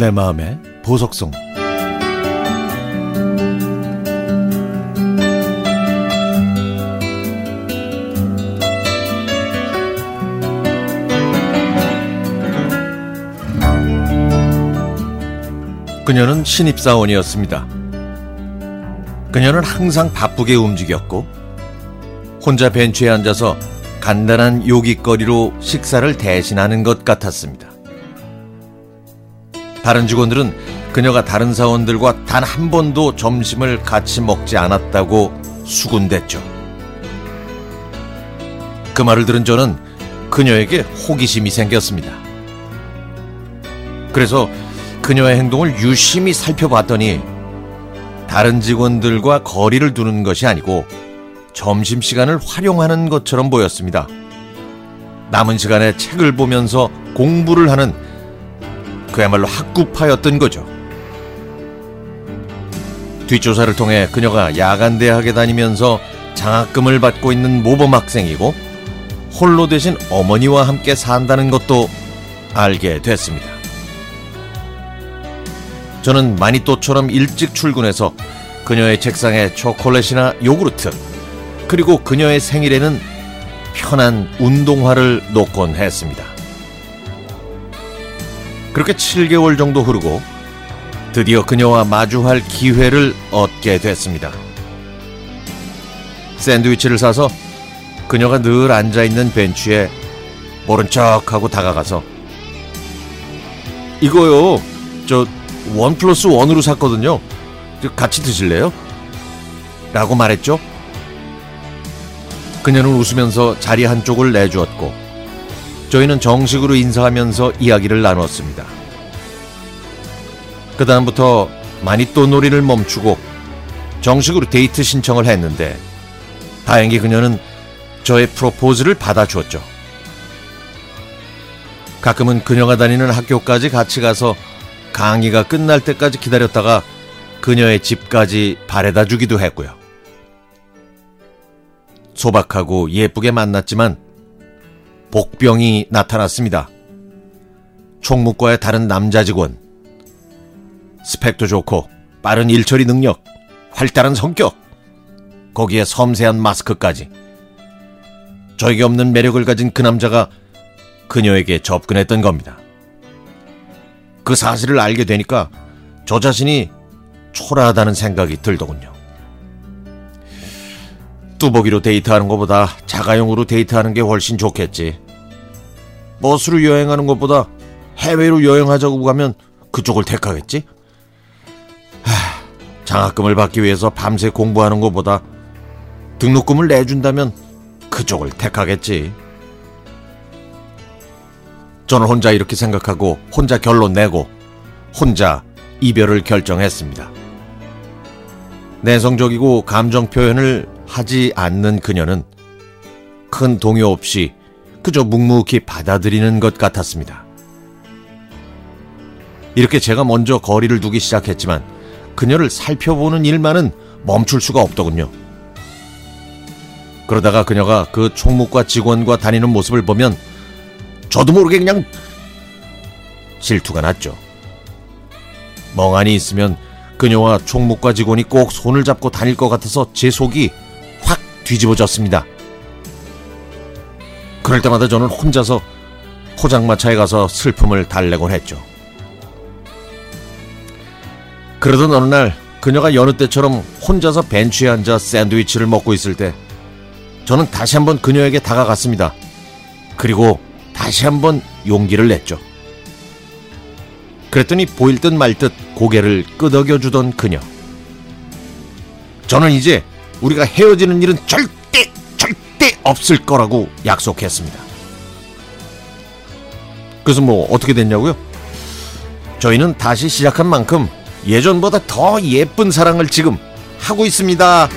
내 마음의 보석성 그녀는 신입사원이었습니다. 그녀는 항상 바쁘게 움직였고 혼자 벤치에 앉아서 간단한 요깃거리로 식사를 대신하는 것 같았습니다. 다른 직원들은 그녀가 다른 사원들과 단 한 번도 점심을 같이 먹지 않았다고 수군댔죠. 그 말을 들은 저는 그녀에게 호기심이 생겼습니다. 그래서 그녀의 행동을 유심히 살펴봤더니 다른 직원들과 거리를 두는 것이 아니고 점심시간을 활용하는 것처럼 보였습니다. 남은 시간에 책을 보면서 공부를 하는 그야말로 학구파였던 거죠. 뒷조사를 통해 그녀가 야간 대학에 다니면서 장학금을 받고 있는 모범 학생이고 홀로 대신 어머니와 함께 산다는 것도 알게 됐습니다. 저는 마니또처럼 일찍 출근해서 그녀의 책상에 초콜릿이나 요구르트, 그리고 그녀의 생일에는 편한 운동화를 놓곤 했습니다. 그렇게 7개월 정도 흐르고 드디어 그녀와 마주할 기회를 얻게 됐습니다. 샌드위치를 사서 그녀가 늘 앉아있는 벤치에 모른 척하고 다가가서 이거요, 저 원 플러스 원으로 샀거든요. 같이 드실래요? 라고 말했죠. 그녀는 웃으면서 자리 한쪽을 내주었고 저희는 정식으로 인사하면서 이야기를 나눴습니다. 그 다음부터 마니또 놀이를 멈추고 정식으로 데이트 신청을 했는데 다행히 그녀는 저의 프로포즈를 받아주었죠. 가끔은 그녀가 다니는 학교까지 같이 가서 강의가 끝날 때까지 기다렸다가 그녀의 집까지 바래다 주기도 했고요. 소박하고 예쁘게 만났지만 복병이 나타났습니다. 총무과의 다른 남자 직원. 스펙도 좋고 빠른 일처리 능력, 활달한 성격, 거기에 섬세한 마스크까지. 저에게 없는 매력을 가진 그 남자가 그녀에게 접근했던 겁니다. 그 사실을 알게 되니까 저 자신이 초라하다는 생각이 들더군요. 뚜벅이로 데이트하는 것보다 자가용으로 데이트하는 게 훨씬 좋겠지. 버스로 여행하는 것보다 해외로 여행하자고 가면 그쪽을 택하겠지? 하, 장학금을 받기 위해서 밤새 공부하는 것보다 등록금을 내준다면 그쪽을 택하겠지. 저는 혼자 이렇게 생각하고 혼자 결론 내고 혼자 이별을 결정했습니다. 내성적이고 감정 표현을 하지 않는 그녀는 큰 동요 없이 그저 묵묵히 받아들이는 것 같았습니다. 이렇게 제가 먼저 거리를 두기 시작했지만 그녀를 살펴보는 일만은 멈출 수가 없더군요. 그러다가 그녀가 그 총무과 직원과 다니는 모습을 보면 저도 모르게 그냥 질투가 났죠. 멍하니 있으면 그녀와 총무과 직원이 꼭 손을 잡고 다닐 것 같아서 제 속이 확 뒤집어졌습니다. 그럴 때마다 저는 혼자서 포장마차에 가서 슬픔을 달래곤 했죠. 그러던 어느 날 그녀가 여느 때처럼 혼자서 벤치에 앉아 샌드위치를 먹고 있을 때 저는 다시 한번 그녀에게 다가갔습니다. 그리고 다시 한번 용기를 냈죠. 그랬더니 보일 듯 말듯 고개를 끄덕여 주던 그녀. 저는 이제 우리가 헤어지는 일은 절대, 절대 없을 거라고 약속했습니다. 그래서 뭐 어떻게 됐냐고요? 저희는 다시 시작한 만큼 예전보다 더 예쁜 사랑을 지금 하고 있습니다.